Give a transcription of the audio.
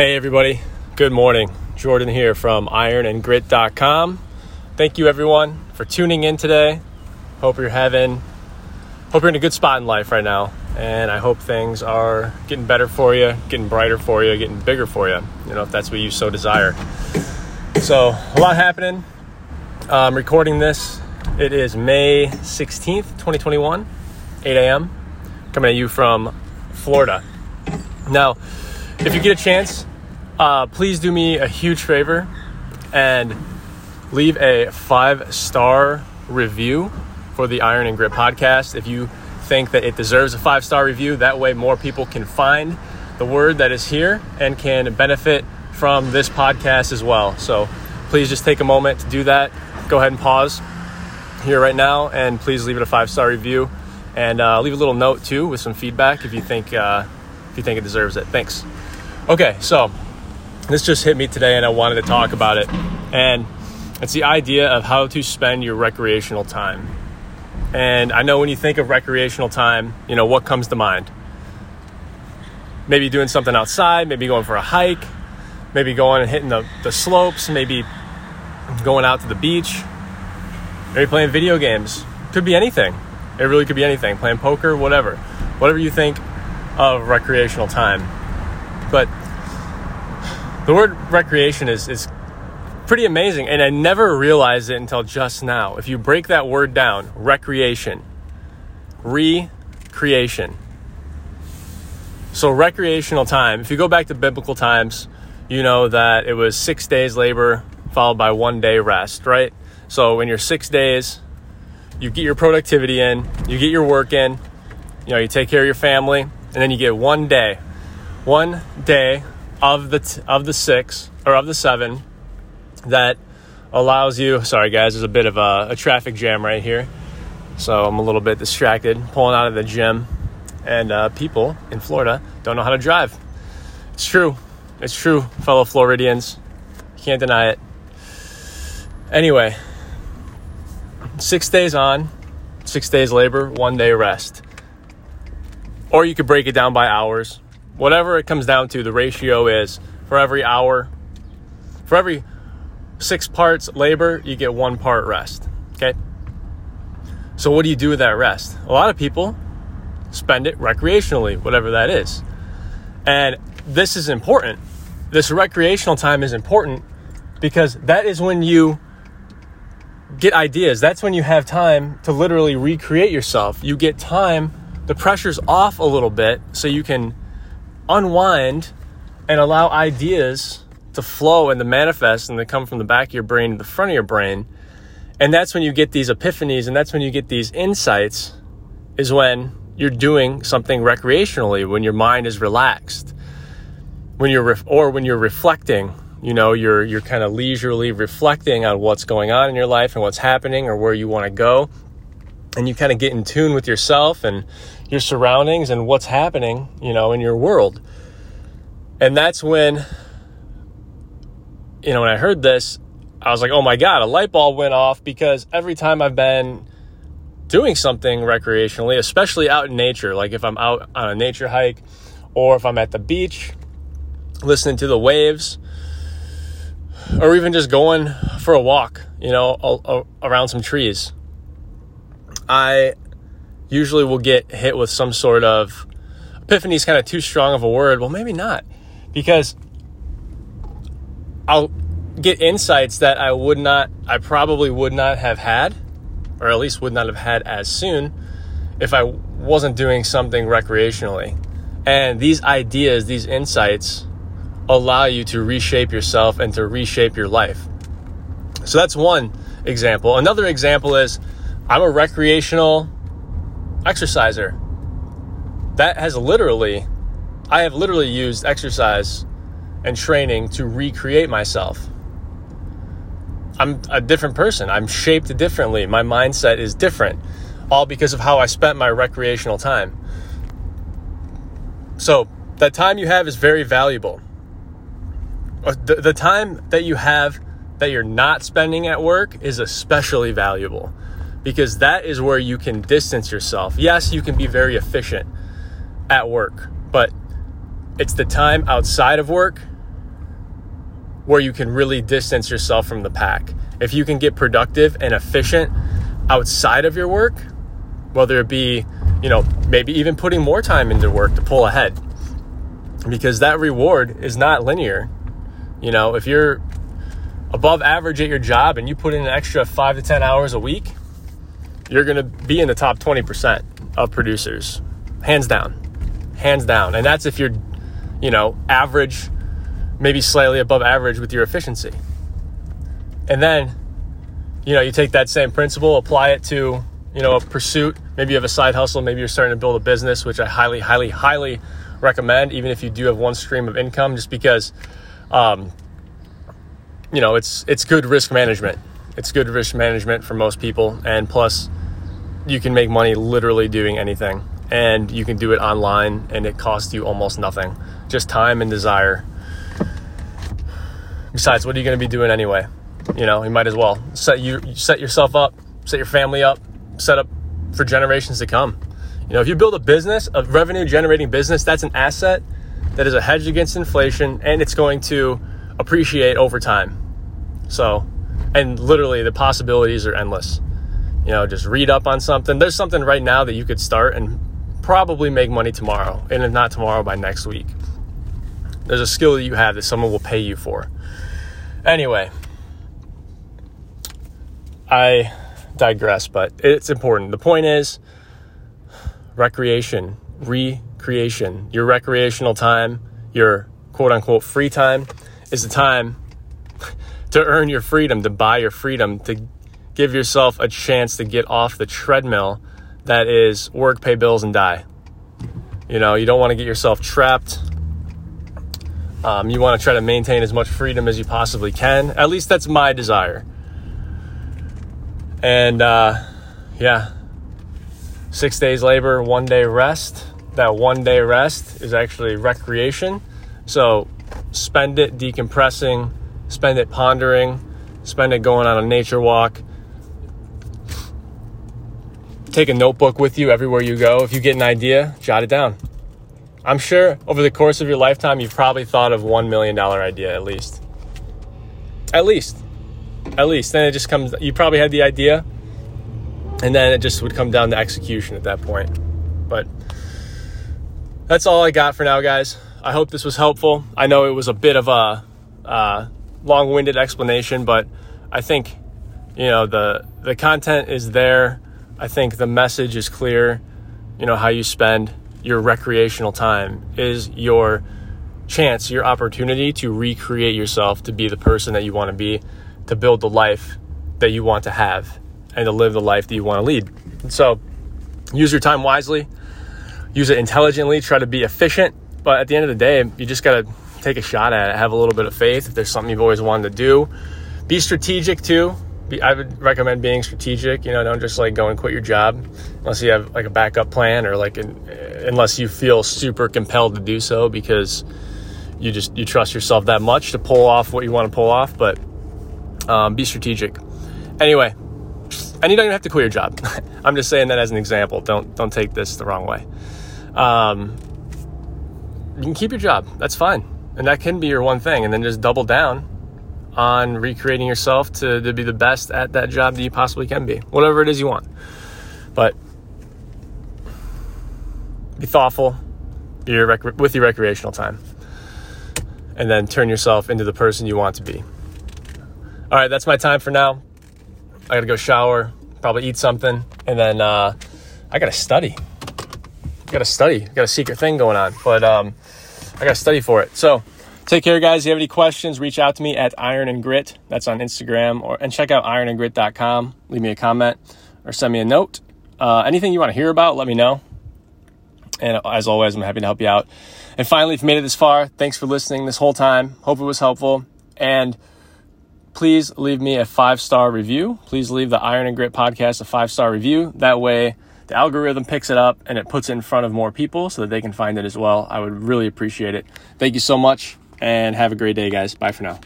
Hey, everybody. Good morning. Jordan here from ironandgrit.com. Thank you, everyone, for tuning in today. Hope you're having, hope you're in a good spot in life right now. And I hope things are getting better for you, getting brighter for you, getting bigger for you, you know, if that's what you so desire. So, a lot happening. I'm recording this. It is May 16th, 2021, 8 a.m. Coming at you from Florida. Now, if you get a chance, uh, please do me a huge favor and leave a five star review for the Iron and Grit podcast. If you think that it deserves a five star review, that way more people can find the word that is here and can benefit from this podcast as well. So please just take a moment to do that. Go ahead and pause here right now and please leave it a five star review and uh, leave a little note too with some feedback if you think uh, if you think it deserves it. Thanks. Okay, so this just hit me today and I wanted to talk about it. And it's the idea of how to spend your recreational time. And I know when you think of recreational time, you know, what comes to mind? Maybe doing something outside, maybe going for a hike, maybe going and hitting the, the slopes, maybe going out to the beach, maybe playing video games. Could be anything. It really could be anything. Playing poker, whatever. Whatever you think of recreational time. But the word recreation is, is pretty amazing, and I never realized it until just now. If you break that word down, recreation, recreation. So, recreational time, if you go back to biblical times, you know that it was six days labor followed by one day rest, right? So, in your six days, you get your productivity in, you get your work in, you know, you take care of your family, and then you get one day, one day of the t- of the six or of the seven that allows you. Sorry, guys, there's a bit of a, a traffic jam right here, so I'm a little bit distracted pulling out of the gym, and uh, people in Florida don't know how to drive. It's true. It's true, fellow Floridians. Can't deny it. Anyway, six days on, six days labor, one day rest. Or you could break it down by hours whatever it comes down to, the ratio is for every hour, for every six parts labor, you get one part rest. Okay? So, what do you do with that rest? A lot of people spend it recreationally, whatever that is. And this is important. This recreational time is important because that is when you get ideas. That's when you have time to literally recreate yourself. You get time, the pressure's off a little bit so you can unwind and allow ideas to flow and to manifest and to come from the back of your brain to the front of your brain. And that's when you get these epiphanies and that's when you get these insights, is when you're doing something recreationally, when your mind is relaxed, when you're, ref- or when you're reflecting. You know, you're, you're kind of leisurely reflecting on what's going on in your life and what's happening or where you want to go. And you kind of get in tune with yourself and your surroundings and what's happening, you know, in your world. And that's when, you know, when I heard this, I was like, oh my God, a light bulb went off because every time I've been doing something recreationally, especially out in nature, like if I'm out on a nature hike or if I'm at the beach listening to the waves or even just going for a walk, you know, around some trees, I usually will get hit with some sort of epiphany is kind of too strong of a word. Well, maybe not, because I'll get insights that I would not, I probably would not have had, or at least would not have had as soon if I wasn't doing something recreationally. And these ideas, these insights, allow you to reshape yourself and to reshape your life. So that's one example. Another example is I'm a recreational exerciser. That has literally, I have literally used exercise and training to recreate myself. I'm a different person. I'm shaped differently. My mindset is different, all because of how I spent my recreational time. So, that time you have is very valuable. Uh, the, the time that you have that you're not spending at work is especially valuable because that is where you can distance yourself. Yes, you can be very efficient at work, but it's the time outside of work where you can really distance yourself from the pack. If you can get productive and efficient outside of your work, whether it be, you know, maybe even putting more time into work to pull ahead, because that reward is not linear. You know, if you're above average at your job and you put in an extra five to 10 hours a week, you're going to be in the top 20% of producers, hands down, hands down. And that's if you're, you know, average, maybe slightly above average with your efficiency. And then, you know, you take that same principle, apply it to, you know, a pursuit. Maybe you have a side hustle. Maybe you're starting to build a business, which I highly, highly, highly recommend, even if you do have one stream of income, just because, um, you know, it's it's good risk management. It's good risk management for most people, and plus, you can make money literally doing anything, and you can do it online, and it costs you almost nothing, just time and desire. Besides, what are you going to be doing anyway? You know, you might as well set you set yourself up, set your family up, set up for generations to come. You know, if you build a business, a revenue generating business, that's an asset that is a hedge against inflation and it's going to appreciate over time. So, and literally the possibilities are endless. You know, just read up on something. There's something right now that you could start and probably make money tomorrow, and if not tomorrow, by next week. There's a skill that you have that someone will pay you for. Anyway, I digress, but it's important. The point is recreation, recreation, your recreational time, your quote unquote free time is the time to earn your freedom, to buy your freedom, to give yourself a chance to get off the treadmill that is work, pay bills, and die. You know, you don't want to get yourself trapped. Um, you want to try to maintain as much freedom as you possibly can. At least that's my desire. And uh, yeah, six days labor, one day rest. That one day rest is actually recreation. So spend it decompressing, spend it pondering, spend it going on a nature walk. Take a notebook with you everywhere you go. If you get an idea, jot it down. I'm sure over the course of your lifetime, you've probably thought of $1 million idea at least. At least. At least. Then it just comes, you probably had the idea, and then it just would come down to execution at that point. But that's all I got for now, guys. I hope this was helpful. I know it was a bit of a uh, long-winded explanation, but I think you know the the content is there. I think the message is clear. You know how you spend your recreational time is your chance, your opportunity to recreate yourself to be the person that you want to be, to build the life that you want to have, and to live the life that you want to lead. And so, use your time wisely, use it intelligently, try to be efficient. But at the end of the day, you just got to take a shot at it. Have a little bit of faith. If there's something you've always wanted to do, be strategic too. I would recommend being strategic. You know, don't just like go and quit your job unless you have like a backup plan or like an, unless you feel super compelled to do so because you just you trust yourself that much to pull off what you want to pull off. But um, be strategic. Anyway, and you don't even have to quit your job. I'm just saying that as an example. Don't don't take this the wrong way. Um, you can keep your job. That's fine. And that can be your one thing. And then just double down on recreating yourself to, to be the best at that job that you possibly can be, whatever it is you want. But be thoughtful with your recreational time. And then turn yourself into the person you want to be. All right, that's my time for now. I gotta go shower, probably eat something, and then uh, I gotta study. I gotta study. I got a secret thing going on, but um, I gotta study for it. So take care, guys. If you have any questions, reach out to me at Iron and Grit. That's on Instagram, or and check out ironandgrit.com. Leave me a comment or send me a note. Uh, anything you want to hear about, let me know. And as always, I'm happy to help you out. And finally, if you made it this far, thanks for listening this whole time. Hope it was helpful. And please leave me a five star review. Please leave the Iron and Grit podcast a five star review. That way, the algorithm picks it up and it puts it in front of more people so that they can find it as well. I would really appreciate it. Thank you so much and have a great day, guys. Bye for now.